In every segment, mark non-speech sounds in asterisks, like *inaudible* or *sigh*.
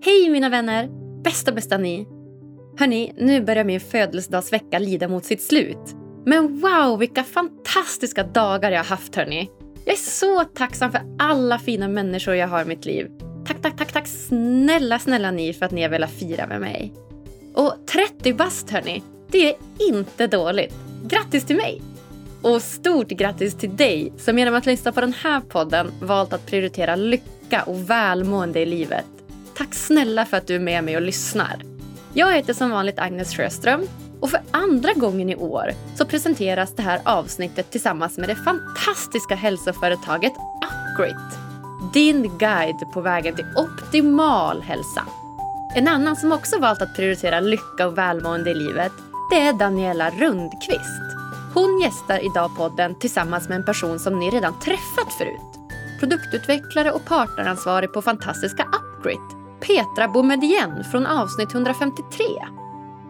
Hej mina vänner! Bästa, bästa ni! Hörni, nu börjar min födelsedagsvecka lida mot sitt slut. Men wow, vilka fantastiska dagar jag har haft hörni! Jag är så tacksam för alla fina människor jag har i mitt liv. Tack, tack, tack, tack snälla, snälla ni för att ni har velat fira med mig. Och 30 bast hörni, det är inte dåligt. Grattis till mig! Och stort grattis till dig som genom att lyssna på den här podden valt att prioritera lycka och välmående i livet. Tack snälla för att du är med mig och lyssnar. Jag heter som vanligt Agnes Sjöström och för andra gången i år så presenteras det här avsnittet tillsammans med det fantastiska hälsoföretaget Upgrit. Din guide på vägen till optimal hälsa. En annan som också valt att prioritera lycka och välmående i livet det är Daniela Rundqvist. Hon gästar idag podden tillsammans med en person som ni redan träffat förut. Produktutvecklare och partneransvarig på fantastiska Upgrit, Petra Boumedienne från avsnitt 153.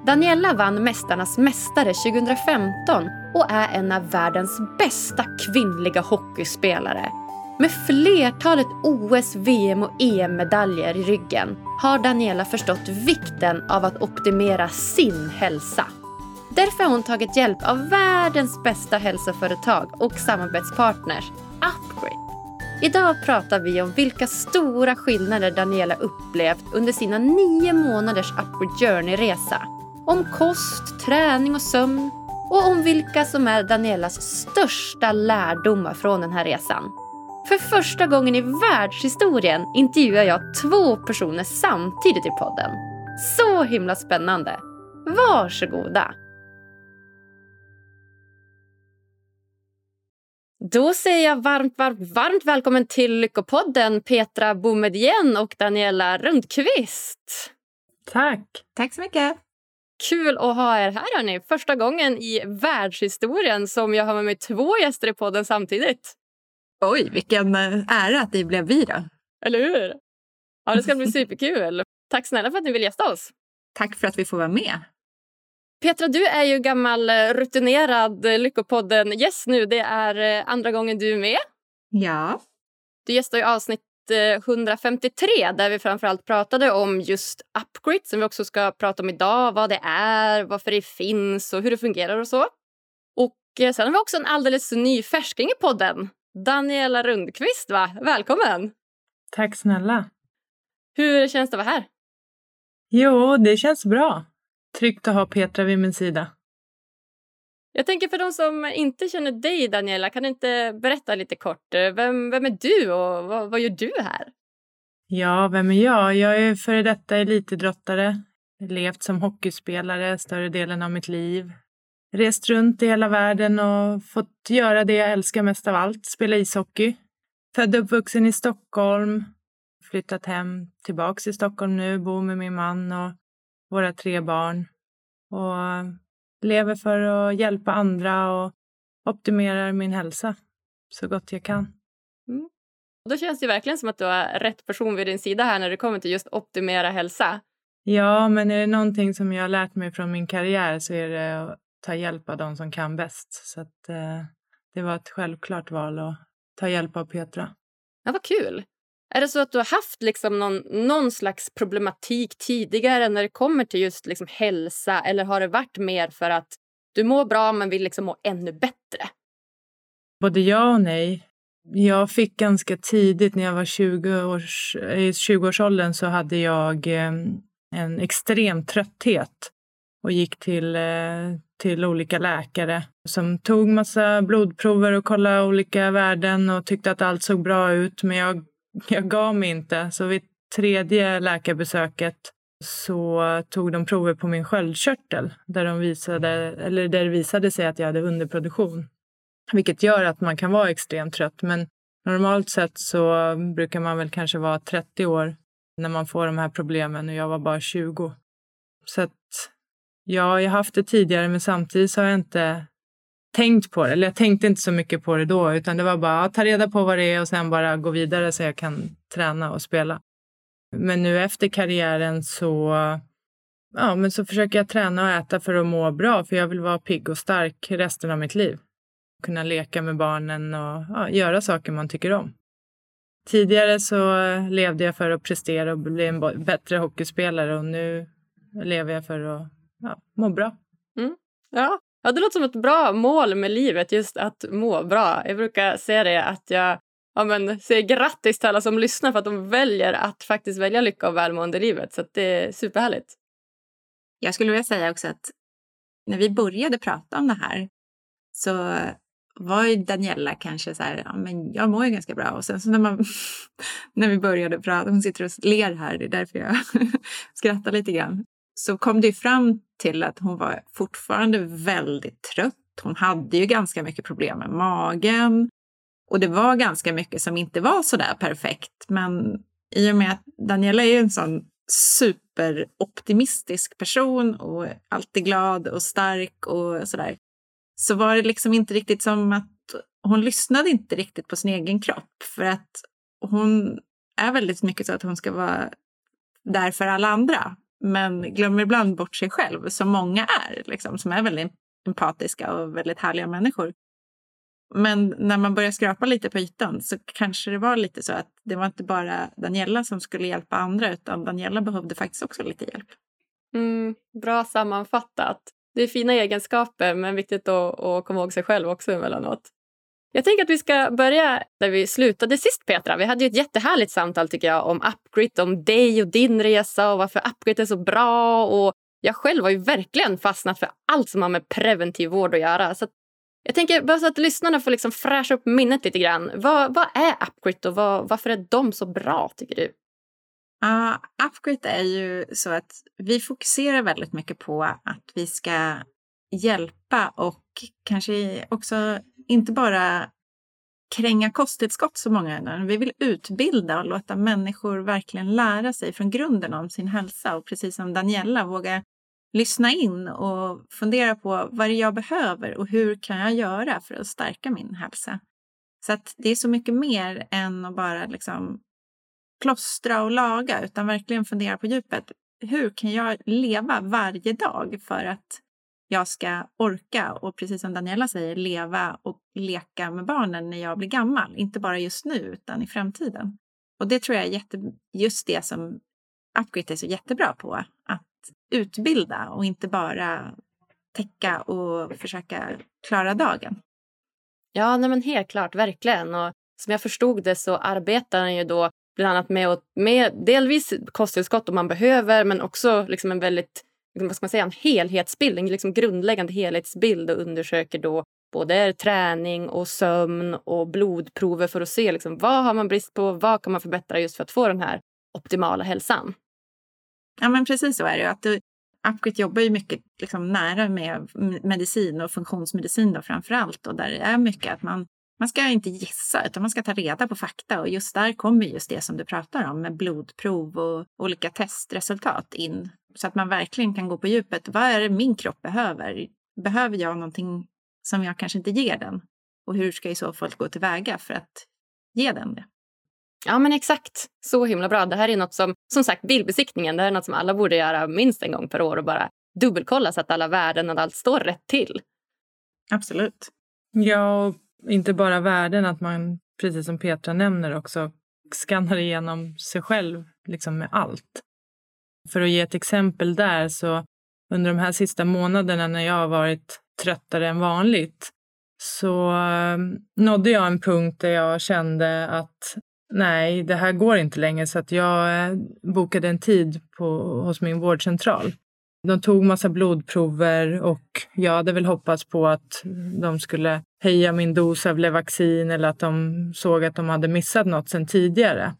Daniela vann Mästarnas mästare 2015 och är en av världens bästa kvinnliga hockeyspelare. Med flertalet OS, VM och EM-medaljer i ryggen har Daniela förstått vikten av att optimera sin hälsa. Därför har hon tagit hjälp av världens bästa hälsoföretag och samarbetspartners, Upgrade. Idag pratar vi om vilka stora skillnader Daniela upplevt under sina nio månaders Upward Journey-resa. Om kost, träning och sömn och om vilka som är Danielas största lärdomar från den här resan. För första gången i världshistorien intervjuar jag två personer samtidigt i podden. Så himla spännande! Varsågoda! Då säger jag varmt, varmt, varmt välkommen till Lyckopodden Petra Boumedienne och Daniela Rundqvist. Tack. Tack så mycket. Kul att ha er här. Hörni. Första gången i världshistorien som jag har med mig två gäster i podden samtidigt. Oj, vilken eh, ära att det blev vi då. Eller hur? Ja, det ska bli superkul. Tack snälla för att ni vill gästa oss. Tack för att vi får vara med. Petra, du är ju gammal eh, rutinerad eh, Lyckopodden-gäst nu. Det är andra gången du är med. Ja. Du gästar ju avsnitt 153 där vi framförallt pratade om just Upgrid som vi också ska prata om idag. Vad det är, varför det finns och hur det fungerar och så. Och sen har vi också en alldeles ny färsking i podden. Daniela Rundqvist, va? Välkommen! Tack snälla. Hur känns det att vara här? Jo, det känns bra. Tryggt att ha Petra vid min sida. Jag tänker för de som inte känner dig, Daniela, kan du inte berätta lite kort? Vem, vem är du och vad, vad gör du här? Ja, vem är jag? Jag är före detta elitidrottare. Levt som hockeyspelare större delen av mitt liv. Rest runt i hela världen och fått göra det jag älskar mest av allt, spela ishockey. Född och uppvuxen i Stockholm. Flyttat hem tillbaks till Stockholm nu, bor med min man och våra tre barn. Och lever för att hjälpa andra och optimerar min hälsa så gott jag kan. Mm. Då känns det verkligen som att du har rätt person vid din sida här när det kommer till just optimera hälsa. Ja, men är det någonting som jag har lärt mig från min karriär så är det att ta hjälp av de som kan bäst. Så att, eh, det var ett självklart val att ta hjälp av Petra. Ja, vad kul! Är det så att du har haft liksom någon, någon slags problematik tidigare när det kommer till just liksom hälsa eller har det varit mer för att du mår bra men vill liksom må ännu bättre? Både ja och nej. Jag fick ganska tidigt, när jag var 20 års, i 20-årsåldern, så hade jag eh, en extrem trötthet och gick till, eh, till olika läkare som tog massa blodprover och kollade olika värden och tyckte att allt såg bra ut. Men jag *laughs* jag gav mig inte. Så vid tredje läkarbesöket så tog de prover på min sköldkörtel där, de visade, eller där det visade sig att jag hade underproduktion. Vilket gör att man kan vara extremt trött. Men normalt sett så brukar man väl kanske vara 30 år när man får de här problemen och jag var bara 20. Så att ja, jag har haft det tidigare men samtidigt så har jag inte tänkt på det. Eller jag tänkte inte så mycket på det då, utan det var bara att ta reda på vad det är och sen bara gå vidare så jag kan träna och spela. Men nu efter karriären så, ja, men så försöker jag träna och äta för att må bra, för jag vill vara pigg och stark resten av mitt liv. Kunna leka med barnen och ja, göra saker man tycker om. tidigare så levde jag för att prestera och bli en bättre hockeyspelare och nu lever jag för att ja, må bra. Mm. Ja ja, det låter som ett bra mål med livet, just att må bra. Jag brukar säga det att jag ja, men, säger grattis till alla som lyssnar för att de väljer att faktiskt välja lycka och välmående i livet. Så det är superhärligt. Jag skulle vilja säga också att när vi började prata om det här så var ju Daniela kanske så här, ja, men jag mår ju ganska bra. Och sen så när, man, *laughs* när vi började prata, hon sitter och ler här, det är därför jag *laughs* skrattar lite grann, så kom det fram till att hon var fortfarande väldigt trött. Hon hade ju ganska mycket problem med magen och det var ganska mycket som inte var så där perfekt. Men i och med att Daniela är en sån superoptimistisk person och alltid glad och stark och sådär så var det liksom inte riktigt som att hon lyssnade inte riktigt på sin egen kropp. För att hon är väldigt mycket så att hon ska vara där för alla andra. Men glömmer ibland bort sig själv, som många är, liksom, som är väldigt empatiska och väldigt härliga människor. Men när man börjar skrapa lite på ytan så kanske det var lite så att det var inte bara Daniela som skulle hjälpa andra utan Daniela behövde faktiskt också lite hjälp. Mm, bra sammanfattat det är fina egenskaper men viktigt att, att komma ihåg sig själv också emellanåt. Jag tänker att vi ska börja där vi slutade sist Petra. Vi hade ju ett jättehärligt samtal tycker jag om Upgrid, om dig och din resa och varför Upgrid är så bra. Och jag själv har ju verkligen fastnat för allt som har med preventiv vård att göra. Så att jag tänker bara så att lyssnarna får liksom fräscha upp minnet lite grann. Vad, vad är Upgrid och vad, varför är de så bra tycker du? Uh, Upgrid är ju så att vi fokuserar väldigt mycket på att vi ska hjälpa och kanske också inte bara kränga kosttillskott så många gånger. Vi vill utbilda och låta människor verkligen lära sig från grunden om sin hälsa och precis som Daniela våga lyssna in och fundera på vad det är jag behöver och hur kan jag göra för att stärka min hälsa. Så att det är så mycket mer än att bara liksom plåstra och laga utan verkligen fundera på djupet. Hur kan jag leva varje dag för att jag ska orka och precis som Daniela säger leva och leka med barnen när jag blir gammal. Inte bara just nu utan i framtiden. Och det tror jag är jätte, just det som Upgrid är så jättebra på. Att utbilda och inte bara täcka och försöka klara dagen. Ja, nej men helt klart, verkligen. Och som jag förstod det så arbetar han ju då bland annat med, med delvis kosttillskott om man behöver men också liksom en väldigt vad ska man säga, en helhetsbild, en liksom grundläggande helhetsbild och undersöker då både träning och sömn och blodprover för att se liksom, vad har man brist på, vad kan man förbättra just för att få den här optimala hälsan. Ja men precis så är det. Att du, Upgrid jobbar ju mycket liksom, nära med medicin och funktionsmedicin då, framför allt och där det är mycket att man man ska inte gissa utan man ska ta reda på fakta och just där kommer just det som du pratar om med blodprov och olika testresultat in så att man verkligen kan gå på djupet. Vad är det min kropp behöver? Behöver jag någonting som jag kanske inte ger den? Och hur ska jag i så fall gå tillväga för att ge den det? Ja men exakt, så himla bra. Det här är något som, som sagt bilbesiktningen, det här är något som alla borde göra minst en gång per år och bara dubbelkolla så att alla värden och allt står rätt till. Absolut. Ja, inte bara värden, att man, precis som Petra nämner, också skannar igenom sig själv liksom med allt. För att ge ett exempel där så under de här sista månaderna när jag har varit tröttare än vanligt så ehm, nådde jag en punkt där jag kände att nej, det här går inte längre så att jag eh, bokade en tid på, hos min vårdcentral. De tog massa blodprover och jag hade väl hoppats på att de skulle höja min dos av Levaxin eller att de såg att de hade missat något sedan tidigare.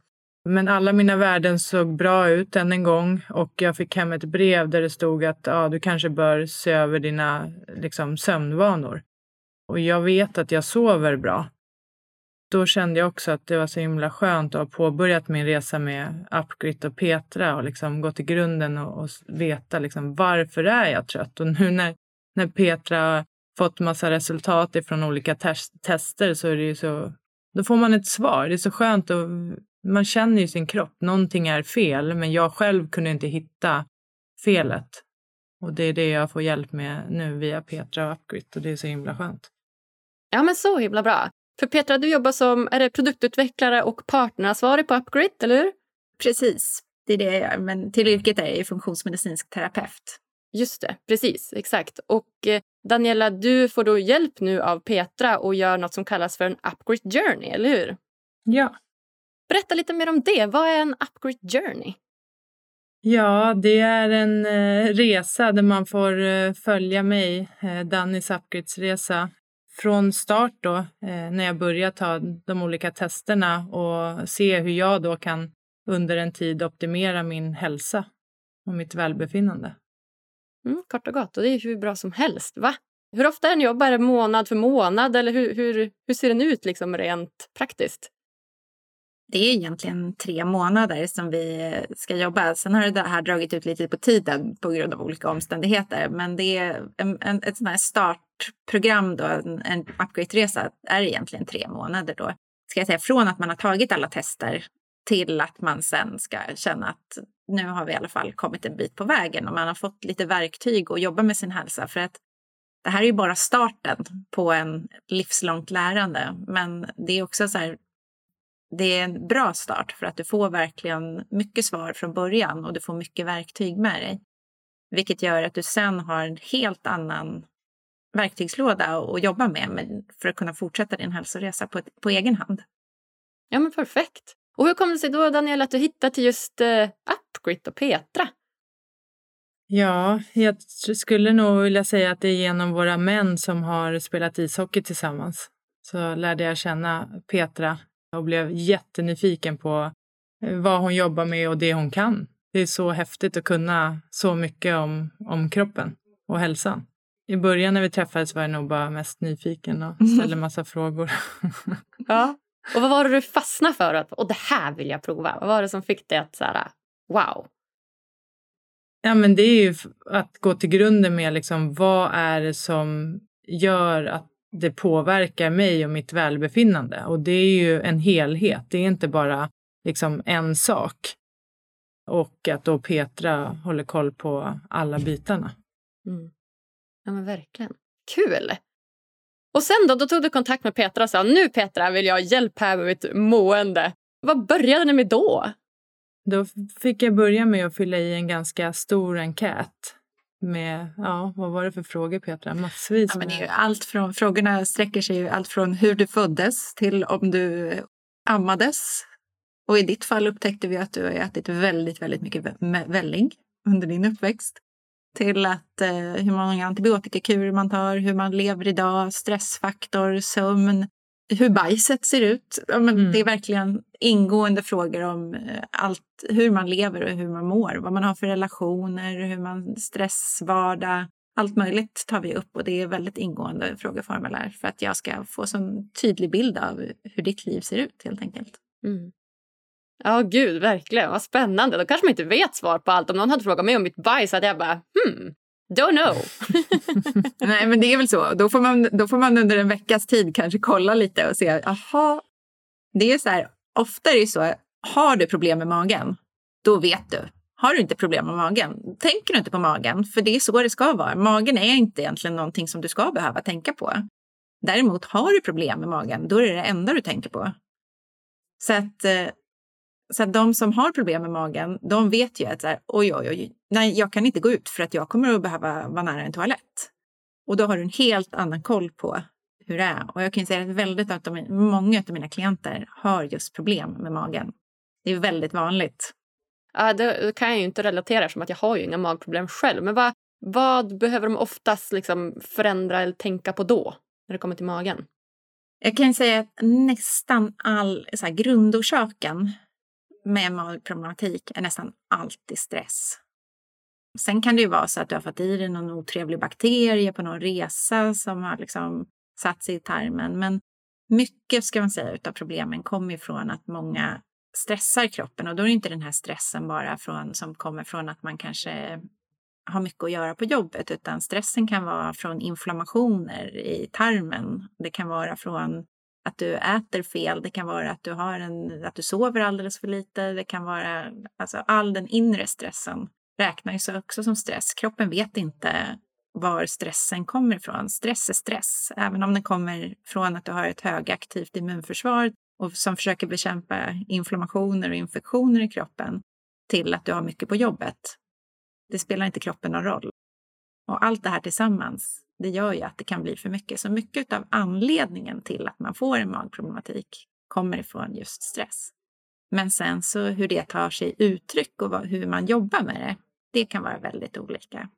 Men alla mina värden såg bra ut än en gång och jag fick hem ett brev där det stod att ja, du kanske bör se över dina liksom, sömnvanor. Och jag vet att jag sover bra. Då kände jag också att det var så himla skönt att ha påbörjat min resa med Upgrit och Petra och liksom gått till grunden och, och veta liksom, varför är jag trött? Och nu när, när Petra fått massa resultat från olika tes tester så är det ju så, då får man ett svar. Det är så skönt och man känner ju sin kropp. Någonting är fel, men jag själv kunde inte hitta felet. Och det är det jag får hjälp med nu via Petra och Upgrid och det är så himla skönt. Ja, men så himla bra. För Petra, du jobbar som är produktutvecklare och partneransvarig på Upgrade, eller hur? Precis, det är det jag gör. Men till yrket är jag funktionsmedicinsk terapeut. Just det, precis. Exakt. Och eh, Daniela, du får då hjälp nu av Petra och gör något som kallas för en upgrade journey, eller hur? Ja. Berätta lite mer om det. Vad är en upgrade journey? Ja, det är en eh, resa där man får eh, följa mig, Dannys upgrades-resa, från start då, eh, när jag börjar ta de olika testerna och se hur jag då kan under en tid optimera min hälsa och mitt välbefinnande. Mm, kort och gott, och det är hur bra som helst. Va? Hur ofta är ni jobbar? Månad för månad eller hur, hur, hur ser den ut liksom rent praktiskt? Det är egentligen tre månader som vi ska jobba. Sen har det här dragit ut lite på tiden på grund av olika omständigheter. Men det är en, en, ett sånt här program, då, en, en upgrade-resa, är egentligen tre månader. Då. Ska jag säga, från att man har tagit alla tester till att man sen ska känna att nu har vi i alla fall kommit en bit på vägen och man har fått lite verktyg att jobba med sin hälsa. För att det här är ju bara starten på en livslångt lärande. Men det är också så här, det är en bra start för att du får verkligen mycket svar från början och du får mycket verktyg med dig. Vilket gör att du sen har en helt annan verktygslåda att jobba med för att kunna fortsätta din hälsoresa på, på egen hand. Ja, men perfekt. Och hur kom det sig då, Daniel, att du hittade till just eh, Upgrit och Petra? Ja, jag skulle nog vilja säga att det är genom våra män som har spelat ishockey tillsammans. Så lärde jag känna Petra och blev jättenyfiken på eh, vad hon jobbar med och det hon kan. Det är så häftigt att kunna så mycket om, om kroppen och hälsan. I början när vi träffades var jag nog bara mest nyfiken och ställde massa frågor. *laughs* ja. Och vad var det du fastnade för? Att, och det här vill jag prova. Vad var det som fick dig att så här, wow? Ja, men det är ju att gå till grunden med liksom, vad är det som gör att det påverkar mig och mitt välbefinnande. Och det är ju en helhet. Det är inte bara liksom en sak. Och att då Petra håller koll på alla bitarna. Mm. Ja, men verkligen. Kul! Och sen då, då tog du kontakt med Petra och sa nu Petra vill jag ha hjälp här med mitt mående. Vad började ni med då? Då fick jag börja med att fylla i en ganska stor enkät med, ja, vad var det för frågor Petra? Massvis. Ja, men det är allt från, frågorna sträcker sig ju allt från hur du föddes till om du ammades. Och i ditt fall upptäckte vi att du har ätit väldigt, väldigt mycket välling under din uppväxt. Till att eh, hur många antibiotikakurer man tar, hur man lever idag, stressfaktor, sömn, hur bajset ser ut. Ja, men mm. Det är verkligen ingående frågor om eh, allt, hur man lever och hur man mår. Vad man har för relationer, hur man stressvardag. Allt möjligt tar vi upp och det är väldigt ingående frågeformulär för att jag ska få en tydlig bild av hur ditt liv ser ut helt enkelt. Mm. Ja, gud, verkligen. Vad spännande. Då kanske man inte vet svar på allt. Om någon hade frågat mig om mitt bajs hade jag bara hmm, Don't know. *laughs* Nej, men det är väl så. Då får, man, då får man under en veckas tid kanske kolla lite och se. Aha, det är så här. Ofta är det så. Har du problem med magen, då vet du. Har du inte problem med magen, tänker du inte på magen. För det är så det ska vara. Magen är inte egentligen någonting som du ska behöva tänka på. Däremot har du problem med magen, då är det det enda du tänker på. Så att eh, så att de som har problem med magen, de vet ju att så här, oj, oj, oj, nej, jag kan inte gå ut för att jag kommer att behöva vara nära en toalett. Och då har du en helt annan koll på hur det är. Och jag kan säga att väldigt att de, många av mina klienter har just problem med magen. Det är väldigt vanligt. Ja, det kan jag ju inte relatera som att jag har ju inga magproblem själv. Men vad, vad behöver de oftast liksom förändra eller tänka på då, när det kommer till magen? Jag kan säga att nästan all så här, grundorsaken med magproblematik är nästan alltid stress. Sen kan det ju vara så att du har fått i dig någon otrevlig bakterie på någon resa som har liksom satt sig i tarmen. Men mycket ska man säga av problemen kommer ifrån att många stressar kroppen och då är det inte den här stressen bara från, som kommer från att man kanske har mycket att göra på jobbet utan stressen kan vara från inflammationer i tarmen. Det kan vara från att du äter fel. Det kan vara att du, har en, att du sover alldeles för lite. Det kan vara alltså all den inre stressen räknas också som stress. Kroppen vet inte var stressen kommer ifrån. Stress är stress, även om den kommer från att du har ett högaktivt immunförsvar och som försöker bekämpa inflammationer och infektioner i kroppen till att du har mycket på jobbet. Det spelar inte kroppen någon roll. Och allt det här tillsammans, det gör ju att det kan bli för mycket. Så mycket av anledningen till att man får en magproblematik kommer ifrån just stress. Men sen så hur det tar sig uttryck och hur man jobbar med det, det kan vara väldigt olika.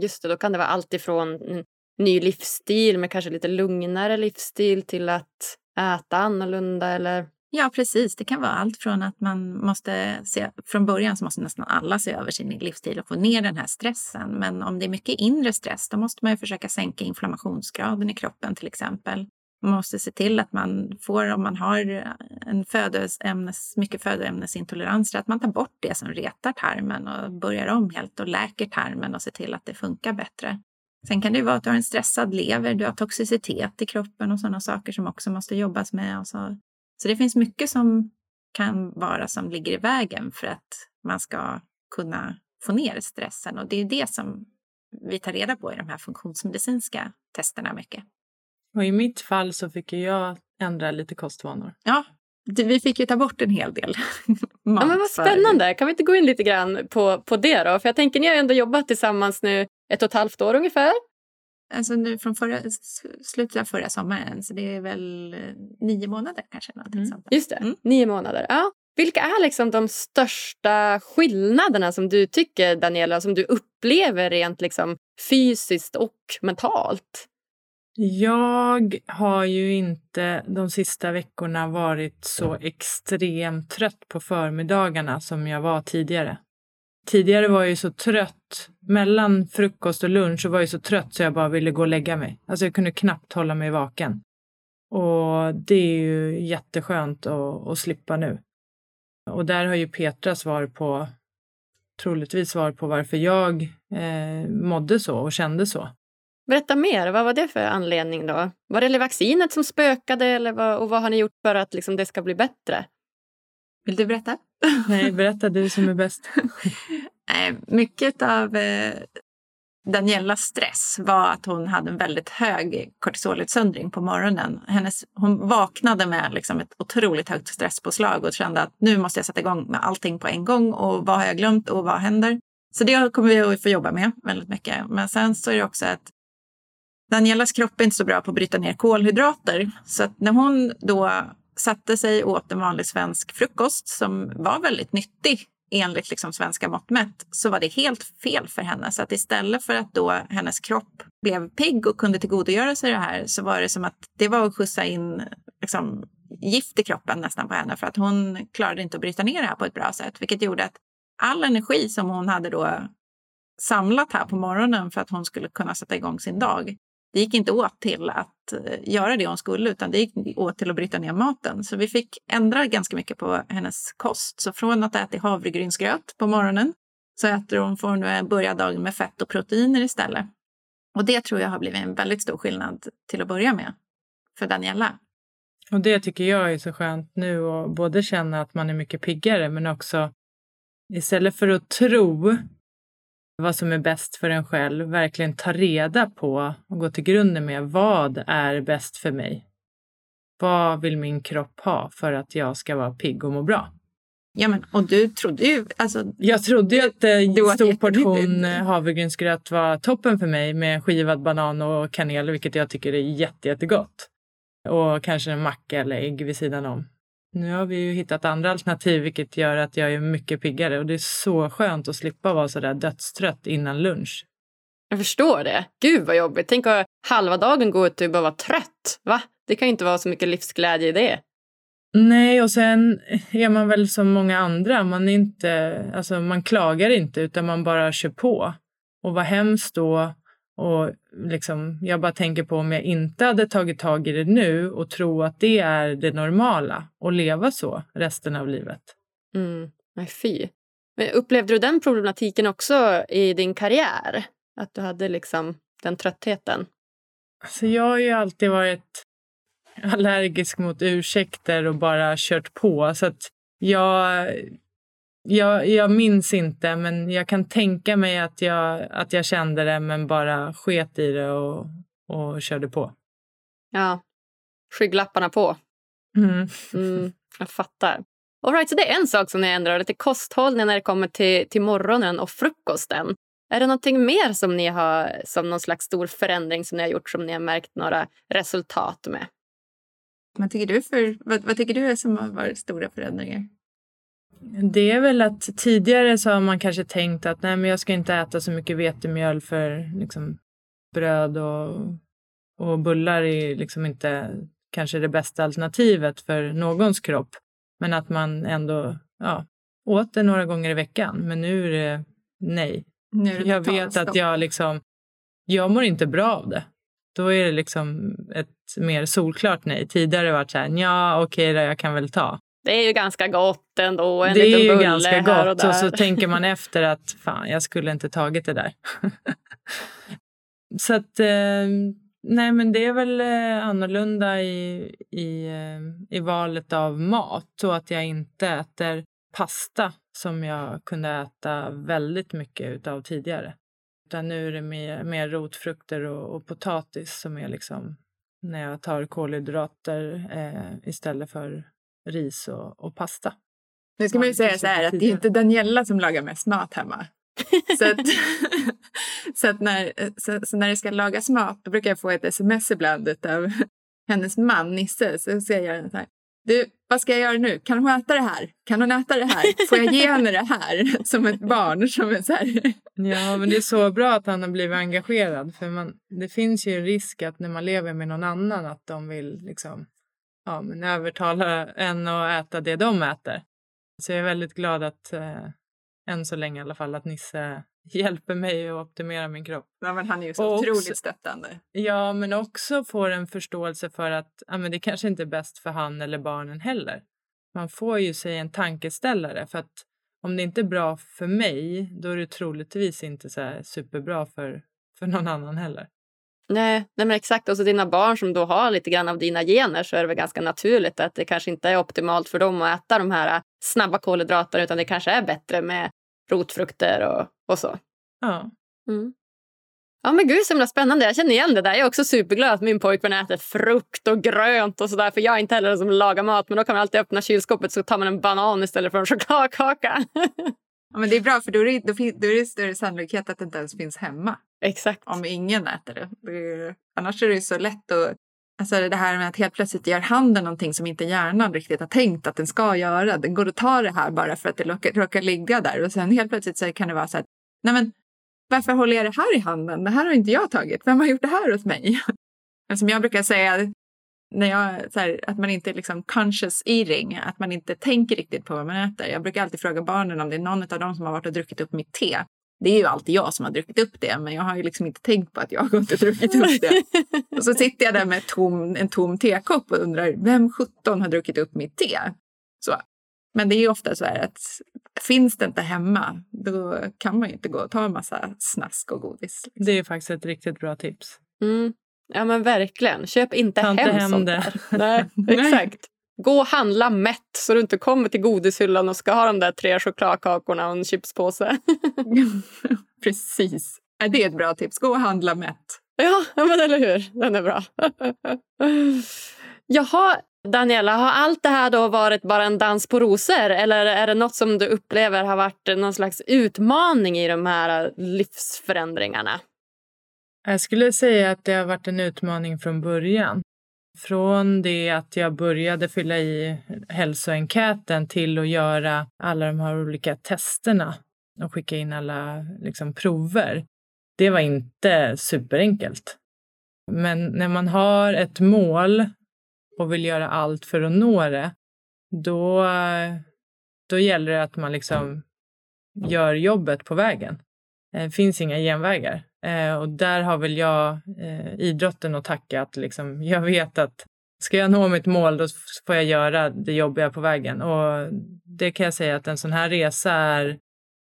Just det, då kan det vara allt ifrån ny livsstil med kanske lite lugnare livsstil till att äta annorlunda eller Ja, precis. Det kan vara allt från att man måste se, från början så måste nästan alla se över sin livsstil och få ner den här stressen. Men om det är mycket inre stress, då måste man ju försöka sänka inflammationsgraden i kroppen till exempel. Man måste se till att man får, om man har en födoämnes, mycket födoämnesintoleranser, att man tar bort det som retar tarmen och börjar om helt och läker tarmen och ser till att det funkar bättre. Sen kan det ju vara att du har en stressad lever, du har toxicitet i kroppen och sådana saker som också måste jobbas med. Och så så det finns mycket som kan vara som ligger i vägen för att man ska kunna få ner stressen och det är det som vi tar reda på i de här funktionsmedicinska testerna mycket. Och i mitt fall så fick jag ändra lite kostvanor. Ja, vi fick ju ta bort en hel del *laughs* mat. Ja, men vad spännande! Kan vi inte gå in lite grann på, på det då? För jag tänker, ni har ändå jobbat tillsammans nu ett och ett halvt år ungefär. Alltså nu från förra, slutet av förra sommaren, så det är väl eh, nio månader kanske. Mm. Sånt Just det, mm. nio månader. Ja. Vilka är liksom de största skillnaderna som du tycker, Daniela, som du upplever rent liksom fysiskt och mentalt? Jag har ju inte de sista veckorna varit så extremt trött på förmiddagarna som jag var tidigare. Tidigare var jag ju så trött. Mellan frukost och lunch så var jag så trött så jag bara ville gå och lägga mig. Alltså jag kunde knappt hålla mig vaken. Och det är ju jätteskönt att, att slippa nu. Och där har ju Petra svar på, troligtvis svar på varför jag eh, mådde så och kände så. Berätta mer, vad var det för anledning då? Var det vaccinet som spökade eller vad, och vad har ni gjort för att liksom, det ska bli bättre? Vill du berätta? *laughs* Nej, berätta du som är bäst. *laughs* Mycket av eh, Danielas stress var att hon hade en väldigt hög kortisolutsöndring på morgonen. Hennes, hon vaknade med liksom ett otroligt högt stresspåslag och kände att nu måste jag sätta igång med allting på en gång och vad har jag glömt och vad händer? Så det kommer vi att få jobba med väldigt mycket. Men sen så är det också att Danielas kropp är inte så bra på att bryta ner kolhydrater. Så att när hon då satte sig och åt en vanlig svensk frukost som var väldigt nyttig enligt liksom svenska mått mätt, så var det helt fel för henne. Så att istället för att då hennes kropp blev pigg och kunde tillgodogöra sig det här så var det som att det var att skjutsa in liksom, gift i kroppen nästan på henne för att hon klarade inte att bryta ner det här på ett bra sätt, vilket gjorde att all energi som hon hade då samlat här på morgonen för att hon skulle kunna sätta igång sin dag det gick inte åt till att eh, göra det hon skulle utan det gick åt till att bryta ner maten. Så vi fick ändra ganska mycket på hennes kost. Så från att äta havregrynsgröt på morgonen så äter hon, får hon nu börja dagen med fett och proteiner istället. Och det tror jag har blivit en väldigt stor skillnad till att börja med för Daniela. Och det tycker jag är så skönt nu att både känna att man är mycket piggare men också istället för att tro vad som är bäst för en själv, verkligen ta reda på och gå till grunden med vad är bäst för mig? Vad vill min kropp ha för att jag ska vara pigg och må bra? Ja, men och du trodde ju... Alltså, jag trodde ju att en stor portion havregrynsgröt var toppen för mig med skivad banan och kanel, vilket jag tycker är jätte, jättegott. Och kanske en macka eller ägg vid sidan om. Nu har vi ju hittat andra alternativ vilket gör att jag är mycket piggare och det är så skönt att slippa vara så där dödstrött innan lunch. Jag förstår det. Gud vad jobbigt. Tänk att halva dagen gå ut och bara vara trött. Va? Det kan ju inte vara så mycket livsglädje i det. Nej, och sen är man väl som många andra. Man, är inte, alltså man klagar inte utan man bara kör på. Och vad hemskt då och liksom, jag bara tänker på om jag inte hade tagit tag i det nu och tro att det är det normala och leva så resten av livet. Mm. Nej, fy. Men upplevde du den problematiken också i din karriär? Att du hade liksom den tröttheten? Alltså jag har ju alltid varit allergisk mot ursäkter och bara kört på. Så att jag Jag, jag minns inte, men jag kan tänka mig att jag, att jag kände det men bara sket i det och, och körde på. Ja, skygglapparna på. Mm. Mm, jag fattar. All right, så det är en sak som ni ändrar lite kosthållning när det kommer till, till morgonen och frukosten. Är det någonting mer som ni har som någon slags stor förändring som ni har gjort som ni har märkt några resultat med? Vad tycker du, för, vad, vad tycker du är som har varit stora förändringar? Det är väl att tidigare så har man kanske tänkt att nej, men jag ska inte äta så mycket vetemjöl för liksom, bröd och, och bullar är liksom inte kanske det bästa alternativet för någons kropp. Men att man ändå ja, åt det några gånger i veckan. Men nu är det nej. Nu är det Jag vet att stopp. jag liksom, jag mår inte bra av det. Då är det liksom ett mer solklart nej. Tidigare har det varit så här, ja okej då, jag kan väl ta. Det är ju ganska gott ändå. En det liten är ju bulle ganska här och gott och, där. så *laughs* tänker man efter att fan, jag skulle inte tagit det där. *laughs* så att, eh, nej men det är väl eh, annorlunda i, i, eh, i valet av mat. Så att jag inte äter pasta som jag kunde äta väldigt mycket utav tidigare. Utan nu är det mer, mer rotfrukter och, och potatis som är liksom när jag tar kolhydrater eh, istället för ris och, och pasta. Nu ska man ju säga så här att det är inte Daniela som lagar mest mat hemma. Så att, *laughs* *laughs* så att när, så, så när det ska lagas mat då brukar jag få ett sms ibland av hennes man Nisse. Så säger jag så här. Du, vad ska jag göra nu? Kan hon äta det här? Kan hon äta det här? Får jag ge henne det här? *laughs* Som ett barn. Som är så här. Ja, men det är så bra att han har blivit engagerad. För man, det finns ju en risk att när man lever med någon annan att de vill liksom, ja, men övertala en att äta det de äter. Så jag är väldigt glad att, eh, än så länge i alla fall, att Nisse *laughs* hjälper mig att optimera min kropp. Ja, men han är ju så Och också- otroligt stöttande. Ja, men också får en förståelse för att ja, men det kanske inte är bäst för han eller barnen heller. Man får ju sig en tankeställare för att om det inte är bra för mig, då är det troligtvis inte så superbra för, för någon annan heller. Nej, nej men exakt. Och så dina barn som då har lite grann av dina gener så är det väl ganska naturligt att det kanske inte är optimalt för dem att äta de här snabba kolhydraterna utan det kanske är bättre med rotfrukter och, och så. Ja, Mm. Ja men gud så himla spännande. Jag känner igen det där. Jag är också superglad att min pojkvän äter frukt och grönt och sådär. För jag är inte heller den som lagar mat. Men då kan man alltid öppna kylskåpet så tar man en banan istället för en *laughs* chokladkaka. Ja, men det är bra för då är det, då är det större sannolikhet att det inte ens finns hemma. Exakt. om ingen äter det. det annars är det ju så lätt att... Alltså det här med att helt plötsligt gör handen någonting som inte hjärnan riktigt har tänkt att den ska göra. Den går att ta det här bara för att det råkar, råkar ligga där. Och sen helt plötsligt så kan det vara så att, nej men varför håller jag det här i handen? Det här har inte jag tagit. Vem har gjort det här åt mig? *laughs* Alltså, som jag brukar säga, när jag, så här, att man inte är liksom conscious eating, att man inte tänker riktigt på vad man äter. Jag brukar alltid fråga barnen om det är någon av dem som har varit och druckit upp mitt te. Det är ju alltid jag som har druckit upp det, men jag har ju liksom inte tänkt på att jag har inte druckit upp det. Och så sitter jag där med tom, en tom tekopp och undrar, vem 17 har druckit upp mitt te? Så. Men det är ju ofta så här att finns det inte hemma, då kan man ju inte gå och ta en massa snask och godis. liksom. det är faktiskt ett riktigt bra tips. Mm. Ja men verkligen. Köp inte Ta hem, inte hem sånt det. där. Nej. *laughs* exakt. Gå och handla mätt så du inte kommer till godishyllan och ska ha de där tre chokladkakorna och en chipspåse. *laughs* Precis. Det är ett bra tips. Gå och handla mätt. Ja, men eller hur? Den är bra. *laughs* Jaha, Daniela, har allt det här då varit bara en dans på rosor eller är det något som du upplever har varit någon slags utmaning i de här livsförändringarna? Jag skulle säga att det har varit en utmaning från början. Från det att jag började fylla i hälsoenkäten till att göra alla de här olika testerna och skicka in alla liksom, prover. Det var inte superenkelt. Men när man har ett mål och vill göra allt för att nå det, då, då gäller det att man liksom gör jobbet på vägen. Det finns inga genvägar. Eh, och där har väl jag eh, idrotten att tacka. Att liksom, *laughs* jag vet att ska jag nå mitt mål då får jag göra det jobbiga på vägen. Och det kan jag säga att en sån här resa är,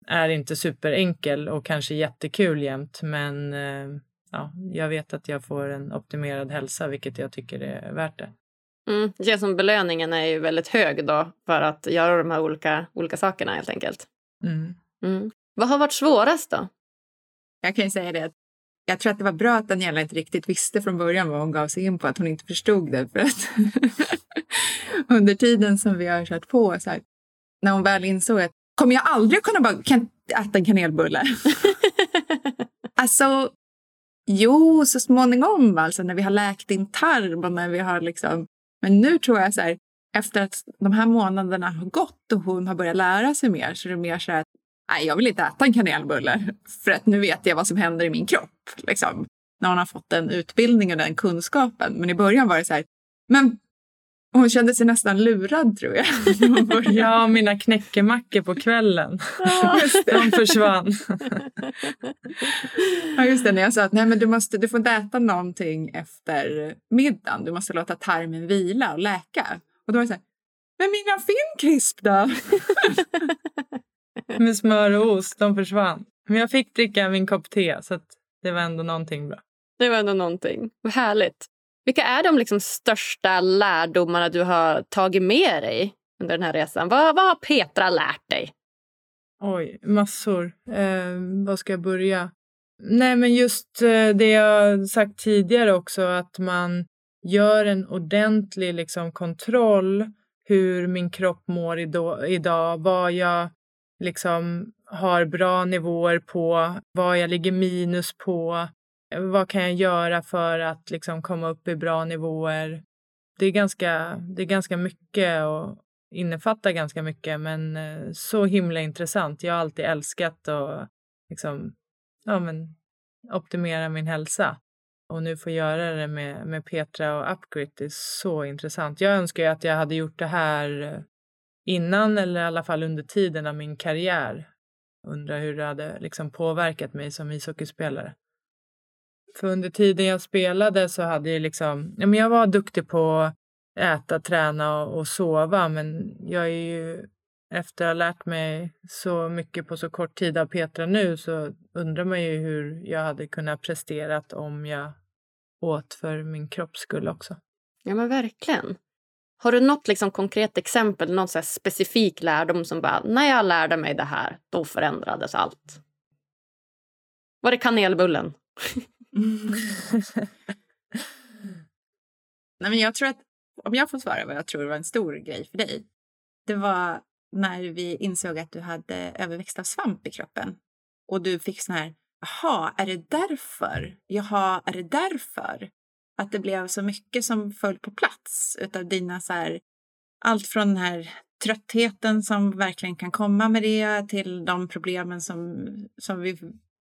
är inte superenkel och kanske jättekul jämt. Men eh, ja, jag vet att jag får en optimerad hälsa vilket jag tycker är värt det. Mm. Det känns som belöningen är ju väldigt hög då för att göra de här olika, olika sakerna helt enkelt. Mm. Mm. Vad har varit svårast då? Jag kan ju säga det att jag tror att det var bra att Daniela inte riktigt visste från början vad hon gav sig in på, att hon inte förstod det. För att *laughs* under tiden som vi har kört på, så här, när hon väl insåg att kommer jag aldrig kunna bara kan äta en kanelbulle? *laughs* alltså, jo, så småningom, alltså när vi har läkt din tarm och när vi har liksom... Men nu tror jag så här, efter att de här månaderna har gått och hon har börjat lära sig mer så är det mer så här nej, jag vill inte äta en kanelbulle för att nu vet jag vad som händer i min kropp. Liksom, när hon har fått den utbildningen och den kunskapen. Men i början var det så här, men hon kände sig nästan lurad tror jag. *laughs* ja, mina knäckemackor på kvällen. De försvann. ja, just det. När jag sa att nej, men du, måste, du får inte äta någonting efter middagen. Du måste låta tarmen vila och läka. Och då var det så här, men mina finkrisp då? *laughs* *laughs* Med smör och ost, de försvann. Men jag fick dricka min kopp te så det var ändå någonting bra. Det var ändå någonting. Vad härligt. Vilka är de liksom största lärdomarna du har tagit med dig under den här resan? Vad, vad har Petra lärt dig? Oj, massor. Eh, var ska jag börja? Nej, men just eh, det jag sagt tidigare också, att man gör en ordentlig liksom, kontroll hur min kropp mår idag, vad jag liksom har bra nivåer på, vad jag ligger minus på, vad kan jag göra för att liksom komma upp i bra nivåer. Det är ganska, det är ganska mycket och innefattar ganska mycket men eh, så himla intressant. Jag har alltid älskat att liksom, ja, men, optimera min hälsa. Och nu få göra det med, med Petra och Upgrit är så intressant. Jag önskar ju att jag hade gjort det här eh, innan eller i alla fall under tiden av min karriär. Undrar hur det hade liksom påverkat mig som ishockeyspelare. För under tiden jag spelade så hade jag liksom, ja men jag var duktig på att äta, träna och, och sova men jag är ju efter att ha lärt mig så mycket på så kort tid av Petra nu så undrar man ju hur jag hade kunnat presterat om jag åt för min kropps skull också. Ja men verkligen. Har du något liksom konkret exempel, någon så specifik lärdom som bara, när jag lärde mig det här, då förändrades allt? Var det kanelbullen? *laughs* Nej, men jag tror att, om jag får svara vad jag tror var en stor grej för dig. Det var när vi insåg att du hade överväxt av svamp i kroppen. Och du fick sån här, jaha, är det därför? Jaha, är det därför? Att det blev så mycket som föll på plats utav dina så här, allt från den här tröttheten som verkligen kan komma med det till de problemen som, som vi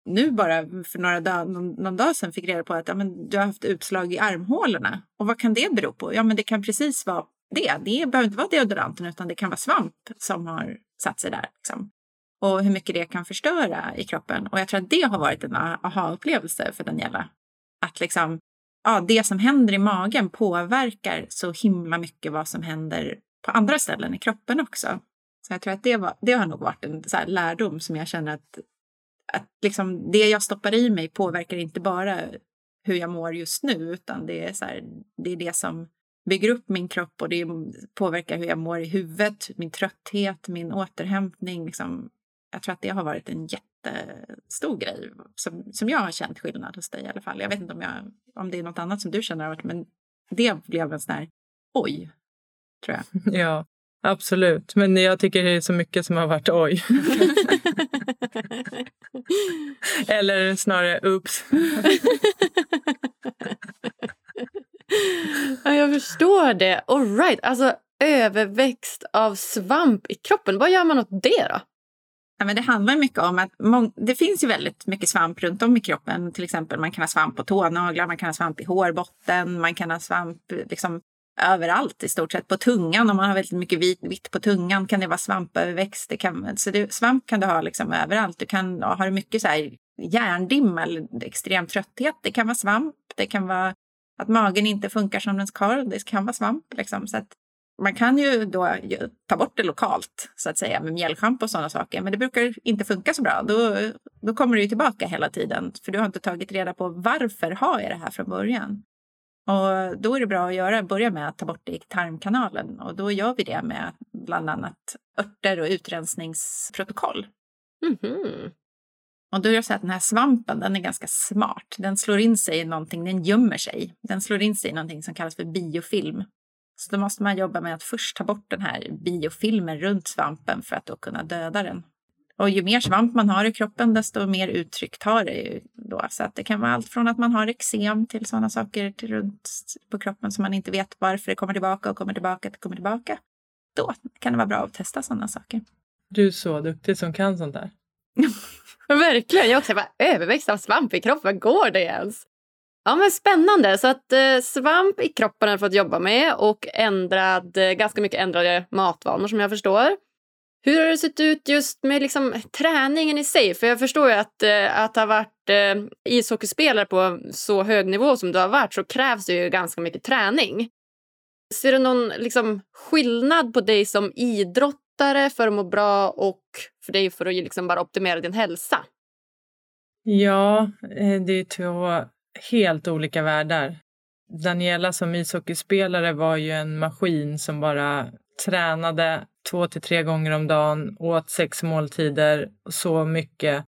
nu bara för några dag, någon, någon dag sedan fick reda på att ja, men du har haft utslag i armhålorna. Och vad kan det bero på? Ja, men det kan precis vara det. Det behöver inte vara deodoranten utan det kan vara svamp som har satt sig där. Liksom. Och hur mycket det kan förstöra i kroppen. Och jag tror att det har varit en aha-upplevelse för Daniela. Att liksom, ja, det som händer i magen påverkar så himla mycket vad som händer på andra ställen i kroppen också. Så jag tror att det, var, det har nog varit en så lärdom som jag känner att, att liksom det jag stoppar i mig påverkar inte bara hur jag mår just nu, utan det är, så här, det, är det som bygger upp min kropp och det påverkar hur jag mår i huvudet, min trötthet, min återhämtning. Liksom. Jag tror att det har varit en jätte jättestor grej som, som jag har känt skillnad hos dig i alla fall. Jag vet inte om, jag, om det är något annat som du känner, men det blev en sån här oj, tror jag. *laughs* Ja, absolut. Men jag tycker det är så mycket som har varit oj. *laughs* Eller snarare oops. *laughs* ja, jag förstår det. All right. Alltså överväxt av svamp i kroppen. Vad gör man åt det då? Ja, men det handlar mycket om att det finns ju väldigt mycket svamp runt om i kroppen. Till exempel man kan ha svamp på tånaglar, man kan ha svamp i hårbotten, man kan ha svamp liksom överallt i stort sett. På tungan, om man har väldigt mycket vit, vitt på tungan kan det vara svampöverväxt. Det kan, så det, svamp kan du ha liksom överallt. Du kan ha du mycket så här hjärndimma eller extrem trötthet. Det kan vara svamp. Det kan vara att magen inte funkar som den ska. Det kan vara svamp. Liksom. Så att man kan ju då ta bort det lokalt så att säga med mjällschampo och sådana saker. Men det brukar inte funka så bra. Då, då kommer det tillbaka hela tiden. För du har inte tagit reda på varför har jag det här från början. Och då är det bra att göra, börja med att ta bort det i tarmkanalen och då gör vi det med bland annat örter och utrensningsprotokoll. Mhm. Och då är det så att den här svampen, den är ganska smart. Den slår in sig i någonting, den gömmer sig. Den slår in sig i någonting som kallas för biofilm. Så då måste man jobba med att först ta bort den här biofilmen runt svampen för att då kunna döda den. Och ju mer svamp man har i kroppen, desto mer uttryck tar det ju då. Så att det kan vara allt från att man har eksem till sådana saker till runt på kroppen som man inte vet varför det kommer tillbaka och kommer tillbaka och kommer tillbaka. Då kan det vara bra att testa sådana saker. Du är så duktig som kan sånt där. *laughs* Verkligen. Jag har också bara överväxt av svamp i kroppen. Går det ens? Ja, men Spännande. Så att eh, svamp i kroppen har du fått jobba med och ändrad, eh, ganska mycket ändrade matvanor som jag förstår. Hur har det sett ut just med liksom, träningen i sig? För jag förstår ju att, eh, att ha varit eh, ishockeyspelare på så hög nivå som du har varit så krävs det ju ganska mycket träning. Ser du någon liksom, skillnad på dig som idrottare för att må bra och för dig för att liksom bara optimera din hälsa? Ja, eh, det är två helt olika världar. Daniela som ishockeyspelare var ju en maskin som bara tränade två till tre gånger om dagen, åt sex måltider, så mycket.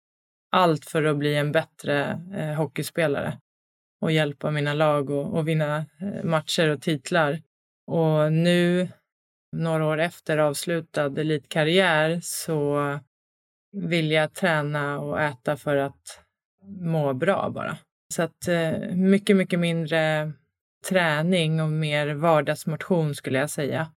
Allt för att bli en bättre eh, hockeyspelare och hjälpa mina lag och, och vinna eh, matcher och titlar. Och nu, några år efter avslutad elitkarriär, så vill jag träna och äta för att må bra bara. Så att eh, mycket, mycket mindre träning och mer vardagsmotion skulle jag säga.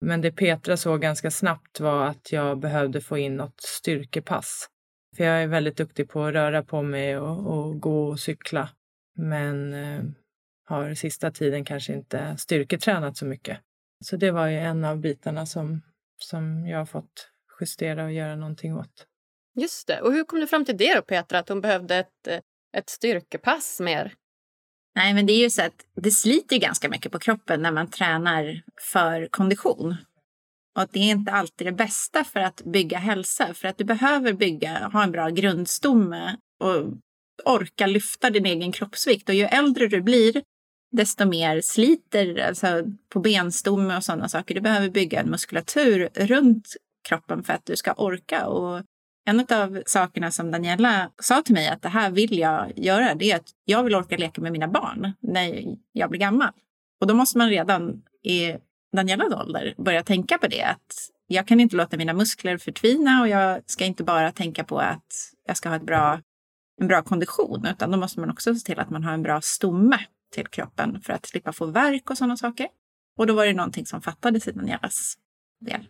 Men det Petra såg ganska snabbt var att jag behövde få in något styrkepass. För jag är väldigt duktig på att röra på mig och, och gå och cykla. Men eh, har sista tiden kanske inte styrketränat så mycket. Så det var ju en av bitarna som, som jag har fått justera och göra någonting åt. Just det. Och hur kom du fram till det då, Petra? Att hon behövde ett, eh, ett styrkepass mer? Nej, men det är ju så att det sliter ganska mycket på kroppen när man tränar för kondition. Och det är inte alltid det bästa för att bygga hälsa. För att du behöver bygga, ha en bra grundstomme och orka lyfta din egen kroppsvikt. Och ju äldre du blir, desto mer sliter alltså på benstomme och sådana saker. Du behöver bygga en muskulatur runt kroppen för att du ska orka. Och en av sakerna som Daniela sa till mig att det här vill jag göra, det är att jag vill orka leka med mina barn när jag blir gammal. Och då måste man redan i Danielas ålder börja tänka på det. Att jag kan inte låta mina muskler förtvina och jag ska inte bara tänka på att jag ska ha ett bra, en bra kondition, utan då måste man också se till att man har en bra stomme till kroppen för att slippa få värk och sådana saker. Och då var det någonting som fattades i Danielas del.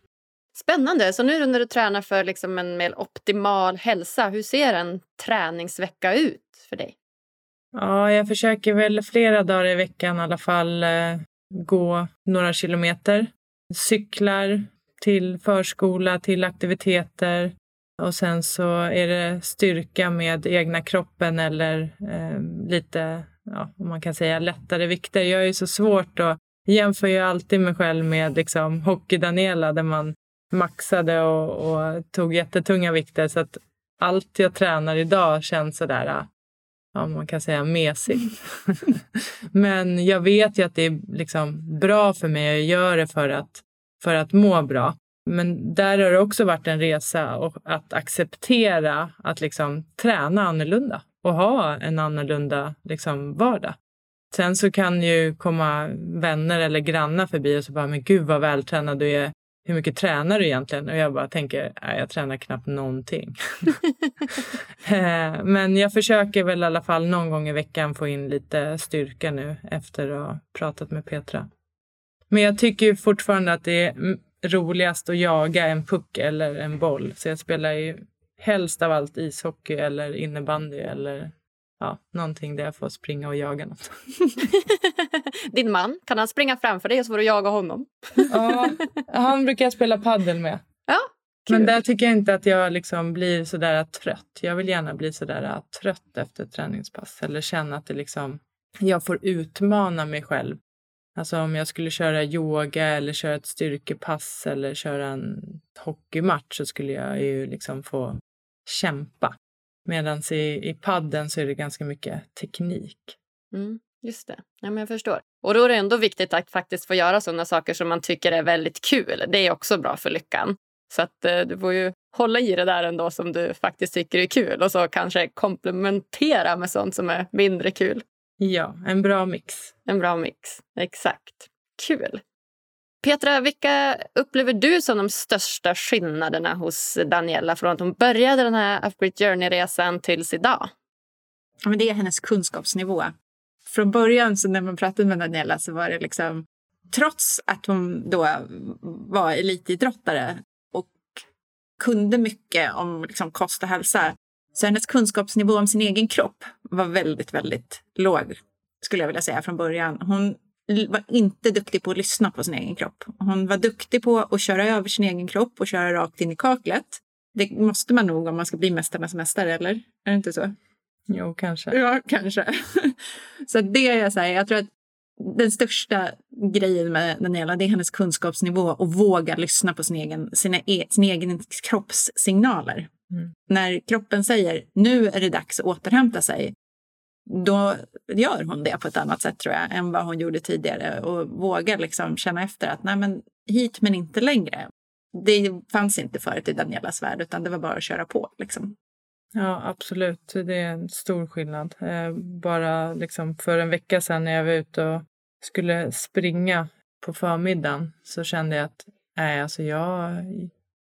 Spännande. Så nu när du tränar för liksom en mer optimal hälsa, hur ser en träningsvecka ut för dig? Ja, jag försöker väl flera dagar i veckan i alla fall eh, gå några kilometer. Cyklar till förskola, till aktiviteter och sen så är det styrka med egna kroppen eller eh, lite, ja, om man kan säga lättare vikter. Jag är så svårt att jämför ju alltid mig själv med liksom Hockey-Daniela där man maxade och, och, tog jättetunga vikter. Så att allt jag tränar idag känns sådär, ja, man kan säga mesigt. *laughs* Men jag vet ju att det är liksom bra för mig. Jag gör det för att, för att må bra. Men där har det också varit en resa och att acceptera att liksom träna annorlunda och ha en annorlunda liksom vardag. Sen så kan ju komma vänner eller grannar förbi och så bara, men gud vad vältränad du är hur mycket tränar du egentligen? Och jag bara tänker, nej, jag tränar knappt någonting. *laughs* Eh, men jag försöker väl i alla fall någon gång i veckan få in lite styrka nu efter att ha pratat med Petra. Men jag tycker fortfarande att det är roligast att jaga en puck eller en boll. Så jag spelar ju helst av allt ishockey eller innebandy eller ja, någonting där jag får springa och jaga något. *laughs* Din man, kan han springa framför dig och så får du jaga honom? ja, han brukar spela paddel med. Ja, Men där tycker jag inte att jag liksom blir sådär trött. Jag vill gärna bli sådär trött efter ett träningspass eller känna att det liksom, jag får utmana mig själv. Alltså om jag skulle köra yoga eller köra ett styrkepass eller köra en hockeymatch så skulle jag ju liksom få kämpa. Medan i, i padden så är det ganska mycket teknik. Mm. Just det. Ja, men jag förstår. Och då är det ändå viktigt att faktiskt få göra sådana saker som man tycker är väldigt kul. Det är också bra för lyckan. Så att eh, du får ju hålla i det där ändå som du faktiskt tycker är kul och så kanske komplementera med sånt som är mindre kul. Ja, en bra mix. En bra mix, exakt. Kul. Petra, vilka upplever du som de största skillnaderna hos Daniela från att hon började den här Upgrade Journey-resan tills idag? Ja, men det är hennes kunskapsnivå. Från början så när man pratade med Daniela så var det liksom trots att hon då var elitidrottare och kunde mycket om liksom kost och hälsa så hennes kunskapsnivå om sin egen kropp var väldigt, väldigt låg skulle jag vilja säga från början. Hon var inte duktig på att lyssna på sin egen kropp. Hon var duktig på att köra över sin egen kropp och köra rakt in i kaklet. Det måste man nog om man ska bli mästarnas mästare, eller? Är det inte så? Jo, kanske. Ja, kanske. *laughs* så det jag säger, jag tror att den största grejen med Daniela det är hennes kunskapsnivå och våga lyssna på sin egen, sina, e, sin egen kroppssignaler. Mm. När kroppen säger nu är det dags att återhämta sig, då gör hon det på ett annat sätt tror jag än vad hon gjorde tidigare och vågar liksom känna efter att nej men hit men inte längre. Det fanns inte förut i Danielas värld utan det var bara att köra på. Liksom. Ja, absolut. Det är en stor skillnad. Eh, bara liksom för en vecka sedan när jag var ute och skulle springa på förmiddagen så kände jag att nej, alltså jag,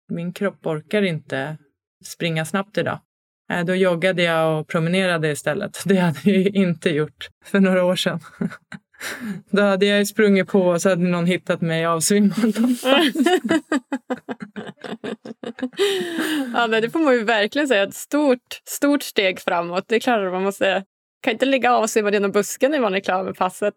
min kropp orkar inte springa snabbt idag. Eh, då joggade jag och promenerade istället. *laughs* Det hade jag inte gjort för några år sedan. *laughs* Då hade jag sprungit på och så hade någon hittat mig avsvimmad *laughs* ja, det får man ju verkligen säga. Ett stort, stort steg framåt. Det är klart att man måste kan inte ligga avsvimmad genom busken när man är klar med passet.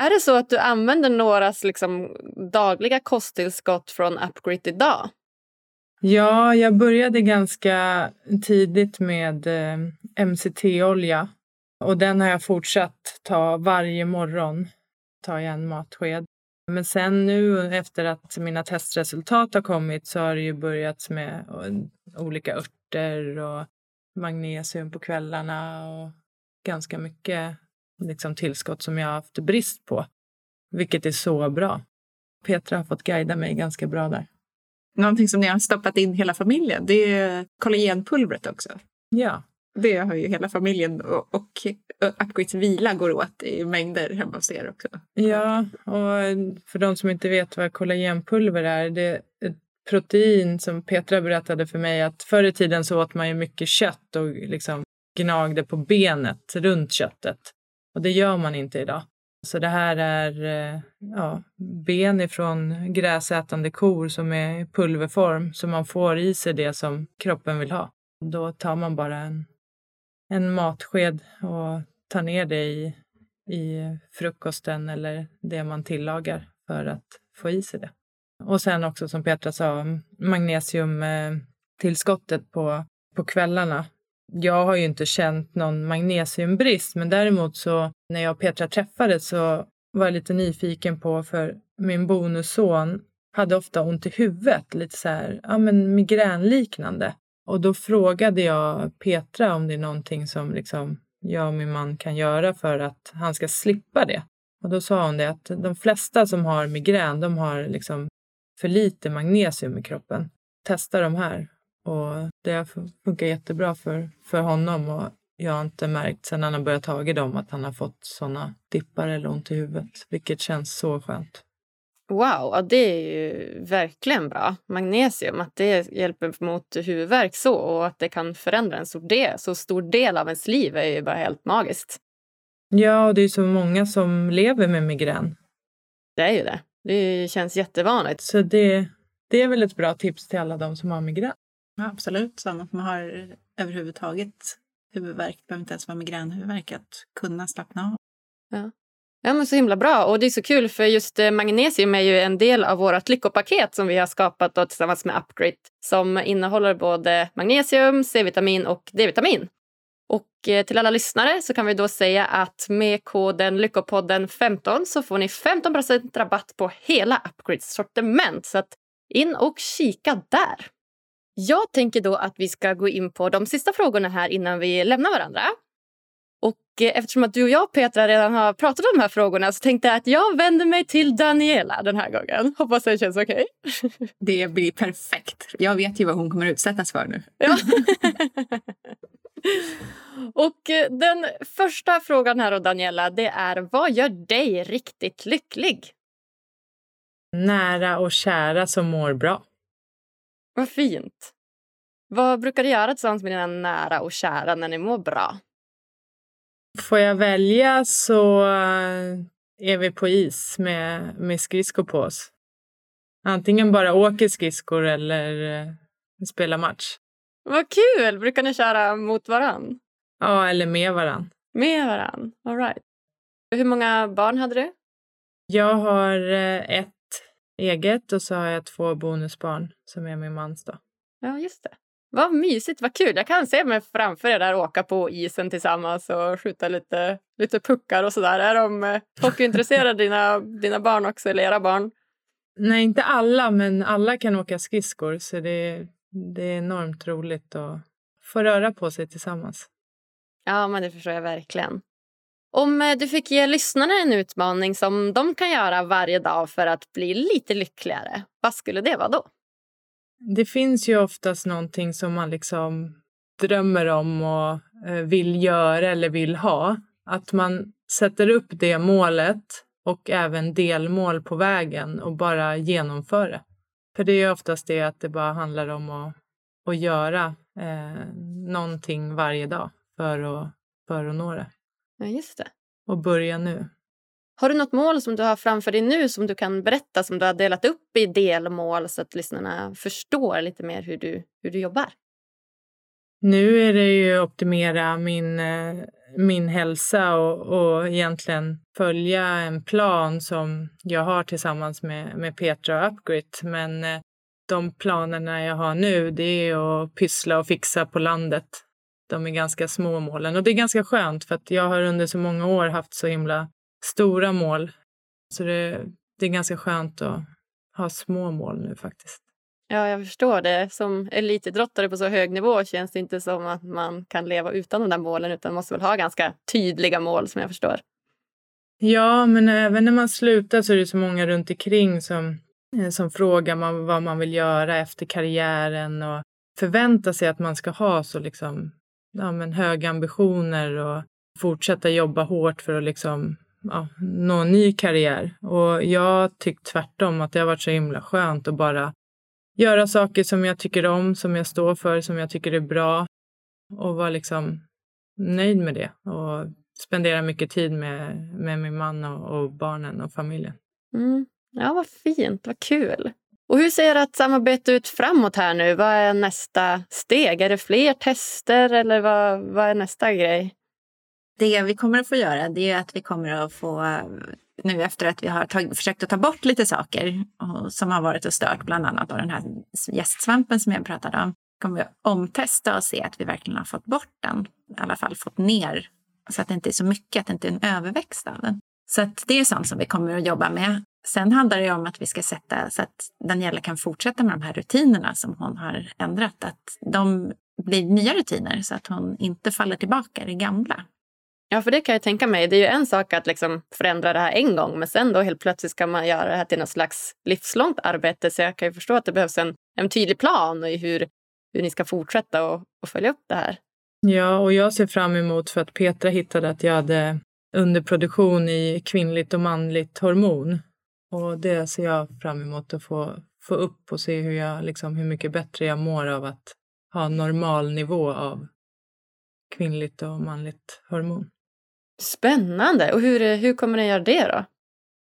är det så att du använder några liksom, dagliga kosttillskott från Upgrade idag? Ja, jag började ganska tidigt med eh, MCT-olja och den har jag fortsatt ta varje morgon. Tar jag en matsked. Men sen nu efter att mina testresultat har kommit så har det ju börjat med eh, olika örter och magnesium på kvällarna och ganska mycket liksom, tillskott som jag har haft brist på. Vilket är så bra. Petra har fått guida mig ganska bra där. Någonting som ni har stoppat in hela familjen, det är kollagenpulvret också. Ja. Det har ju hela familjen och, och Upgrades vila går åt i mängder hemma hos er också. Ja, och för de som inte vet vad kollagenpulver är, det är ett protein som Petra berättade för mig att förr i tiden så åt man ju mycket kött och liksom gnagde på benet runt köttet. Och det gör man inte idag. Så det här är eh, ja, ben ifrån gräsätande kor som är i pulverform så man får i sig det som kroppen vill ha. Då tar man bara en, en matsked och tar ner det i, i frukosten eller det man tillagar för att få i sig det. Och sen också som Petra sa, magnesiumtillskottet på, på kvällarna jag har ju inte känt någon magnesiumbrist, men däremot så när jag och Petra träffades så var jag lite nyfiken på, för min bonusson hade ofta ont i huvudet, lite så här, ja men migränliknande. Och då frågade jag Petra om det är någonting som liksom jag och min man kan göra för att han ska slippa det. Och då sa hon det att de flesta som har migrän, de har liksom för lite magnesium i kroppen. Testa de här och det funkar jättebra för, för honom och jag har inte märkt sen han har börjat ta i dem att han har fått såna dippar eller ont i huvudet, vilket känns så skönt. Wow, ja, det är ju verkligen bra. Magnesium, att det hjälper mot huvudvärk så och att det kan förändra en stor del, så stor del av ens liv är ju bara helt magiskt. Ja, och det är så många som lever med migrän. Det är ju det. Det känns jättevanligt. Så det, det är väl ett bra tips till alla de som har migrän. Ja, absolut, som att man har överhuvudtaget huvudvärk, det behöver inte ens vara migränhuvudvärk, att kunna slappna av. Ja. Ja, men så himla bra. Och det är så kul för just eh, magnesium är ju en del av vårt lyckopaket som vi har skapat då, tillsammans med Upgrade som innehåller både magnesium, C-vitamin och D-vitamin. Och eh, till alla lyssnare så kan vi då säga att med koden Lyckopodden 15 så får ni 15% rabatt på hela Upgrades sortiment. Så att in och kika där. Jag tänker då att vi ska gå in på de sista frågorna här innan vi lämnar varandra. Och eh, eftersom att du och jag Petra redan har pratat om de här frågorna så tänkte jag att jag vänder mig till Daniela den här gången. Hoppas det känns okej. Okay. *laughs* Det blir perfekt. Jag vet ju vad hon kommer utsättas för nu. Ja. *laughs* och eh, den första frågan här då Daniela, det är vad gör dig riktigt lycklig? Nära och kära som mår bra. Vad fint. Vad brukar du göra tillsammans med dina nära och kära när ni mår bra? Får jag välja så eh, är vi på is med, med skridskor på oss. Antingen bara åker skridskor eller eh, spelar match. Vad kul! Brukar ni köra mot varann? Ja, eller med varann. Med varann, all right. Hur många barn hade du? Jag har eh, ett eget och så har jag två bonusbarn som är min mans. Då. Ja, just det. Vad mysigt, vad kul. Jag kan se mig framför er där åka på isen tillsammans och skjuta lite, lite puckar och sådär. Är de eh, hockeyintresserade, *laughs* dina, dina barn också, eller era barn? Nej, inte alla, men alla kan åka skridskor så det, det är enormt roligt att få röra på sig tillsammans. Ja, men det förstår jag verkligen. Om eh, du fick ge lyssnarna en utmaning som de kan göra varje dag för att bli lite lyckligare, vad skulle det vara då? Det finns ju oftast någonting som man liksom drömmer om och eh, vill göra eller vill ha. Att man sätter upp det målet och även delmål på vägen och bara genomför det. För det är oftast det att det bara handlar om att, att göra eh, någonting varje dag för att, för att nå det. Ja, just det. Och börja nu. Har du något mål som du har framför dig nu som du kan berätta som du har delat upp i delmål så att lyssnarna förstår lite mer hur du, hur du jobbar? Nu är det ju optimera min, eh, min hälsa och, och egentligen följa en plan som jag har tillsammans med, med Petra och Upgrit. Men eh, de planerna jag har nu det är att pyssla och fixa på landet. De är ganska små målen och det är ganska skönt för att jag har under så många år haft så himla stora mål. Så det, det är ganska skönt att ha små mål nu faktiskt. Ja, jag förstår det. Som elitidrottare på så hög nivå känns det inte som att man kan leva utan de där målen utan man måste väl ha ganska tydliga mål som jag förstår. Ja, men även när man slutar så är det så många runt omkring som, eh, som frågar man vad man vill göra efter karriären och förväntar sig att man ska ha så liksom, ja, men höga ambitioner och fortsätta jobba hårt för att liksom ja, nå en ny karriär. Och jag tycker tvärtom att det har varit så himla skönt att bara göra saker som jag tycker om, som jag står för, som jag tycker är bra och vara liksom nöjd med det och spendera mycket tid med, med min man och, och barnen och familjen. Mm. Ja, vad fint, vad kul. Och hur ser ert samarbete ut framåt här nu? Vad är nästa steg? Är det fler tester eller vad, vad är nästa grej? Det vi kommer att få göra det är att vi kommer att få, nu efter att vi har tag, försökt att ta bort lite saker och, som har varit och stört, bland annat då den här gästsvampen som jag pratade om, kommer vi att omtesta och se att vi verkligen har fått bort den. I alla fall fått ner så att det inte är så mycket, att det inte är en överväxt av den. Så att det är sånt som vi kommer att jobba med. Sen handlar det om att vi ska sätta så att Daniela kan fortsätta med de här rutinerna som hon har ändrat. Att de blir nya rutiner så att hon inte faller tillbaka i det gamla. Ja, för det kan jag tänka mig. Det är ju en sak att liksom förändra det här en gång men sen då helt plötsligt ska man göra det här till något slags livslångt arbete. Så jag kan ju förstå att det behövs en, en tydlig plan i hur, hur ni ska fortsätta och, och följa upp det här. Ja, och jag ser fram emot för att Petra hittade att jag hade underproduktion i kvinnligt och manligt hormon. Och det ser jag fram emot att få, få upp och se hur, jag, liksom, hur mycket bättre jag mår av att ha normal nivå av kvinnligt och manligt hormon. Spännande! Och hur, hur kommer ni göra det då?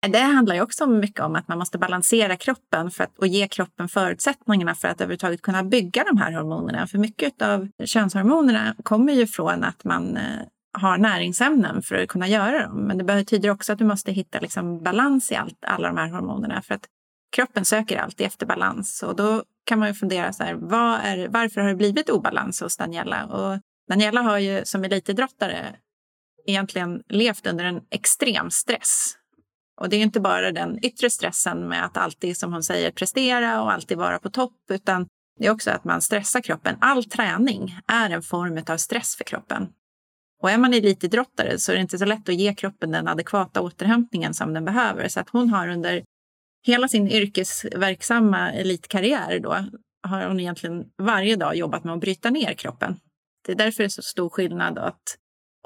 Det handlar ju också mycket om att man måste balansera kroppen för att, och ge kroppen förutsättningarna för att överhuvudtaget kunna bygga de här hormonerna. För mycket av könshormonerna kommer ju från att man eh, har näringsämnen för att kunna göra dem. Men det betyder också att du måste hitta liksom balans i allt, alla de här hormonerna. För att kroppen söker alltid efter balans. Och då kan man ju fundera så här, vad är, varför har det blivit obalans hos Daniela? Och Daniela har ju som elitidrottare egentligen levt under en extrem stress. Och det är inte bara den yttre stressen med att alltid, som hon säger, prestera och alltid vara på topp, utan det är också att man stressar kroppen. All träning är en form av stress för kroppen. Och är man elitidrottare så är det inte så lätt att ge kroppen den adekvata återhämtningen som den behöver. Så att hon har under hela sin yrkesverksamma elitkarriär då har hon egentligen varje dag jobbat med att bryta ner kroppen. Det är därför det är så stor skillnad att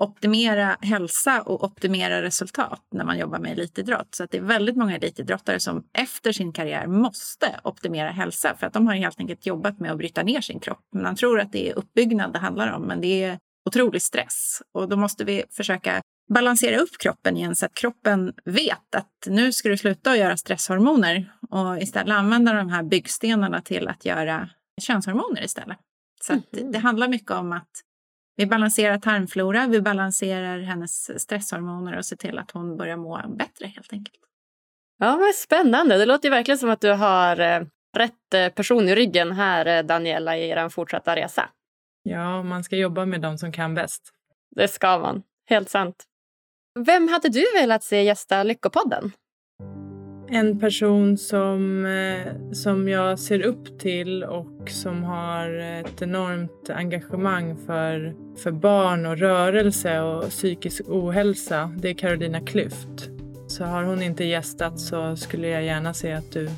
optimera hälsa och optimera resultat när man jobbar med elitidrott. Så att det är väldigt många elitidrottare som efter sin karriär måste optimera hälsa för att de har helt enkelt jobbat med att bryta ner sin kropp. Man tror att det är uppbyggnad det handlar om, men det är otrolig stress och då måste vi försöka balansera upp kroppen igen så att kroppen vet att nu ska du sluta att göra stresshormoner och istället använda de här byggstenarna till att göra könshormoner istället. Så mm det handlar mycket om att vi balanserar tarmflora, vi balanserar hennes stresshormoner och ser till att hon börjar må bättre helt enkelt. Ja, vad spännande. Det låter verkligen som att du har eh, rätt eh, person i ryggen här, eh, Daniela, i er fortsatta resa. Ja, man ska jobba med dem som kan bäst. Det ska man. Helt sant. Vem hade du velat se gästa Lyckopodden? En person som, eh, som jag ser upp till och som har ett enormt engagemang för, för barn och rörelse och psykisk ohälsa. Det är Carolina Klüft. Så har hon inte gästat så skulle jag gärna se att du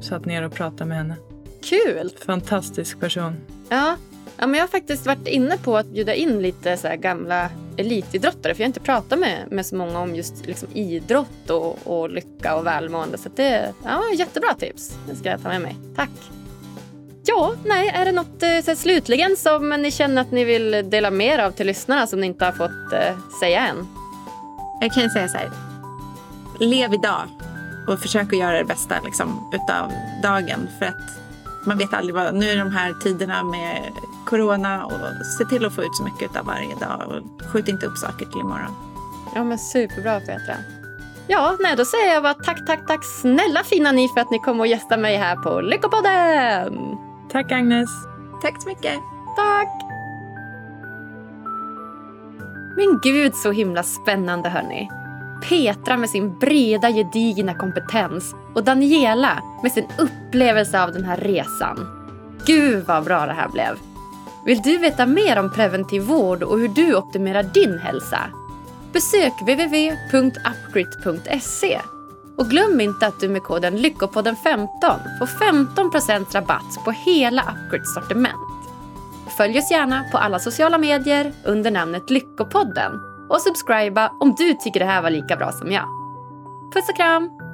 satt ner och pratade med henne. Kul! Fantastisk person. Ja, Ja, men jag har faktiskt varit inne på att bjuda in lite så gamla elitidrottare för jag har inte pratat med, med så många om just liksom idrott och, och lycka och välmående. Så det ja, jättebra tips. Det ska jag ta med mig. Tack! Ja, nej, är det något eh, så här, slutligen som ni känner att ni vill dela mer av till lyssnarna som ni inte har fått eh, säga än? Jag kan säga så här. Lev idag och försök att göra det bästa liksom, utav dagen. För att man vet aldrig vad, nu är de här tiderna med corona och se till att få ut så mycket av varje dag och skjut inte upp saker till imorgon. Ja men superbra Petra. Ja, nej då säger jag bara tack, tack, tack snälla fina ni för att ni kom och gästade mig här på Lyckopodden. Tack Agnes. Tack så mycket. Tack. Men gud så himla spännande hörni. Petra med sin breda gedigna kompetens och Daniela med sin upplevelse av den här resan. Gud vad bra det här blev! Vill du veta mer om preventiv vård och hur du optimerar din hälsa? Besök www.upgrit.se och glöm inte att du med koden Lyckopodden15 får 15% rabatt på hela Upgrits sortiment. Följ oss gärna på alla sociala medier under namnet Lyckopodden och subscriba om du tycker det här var lika bra som jag. Puss och kram!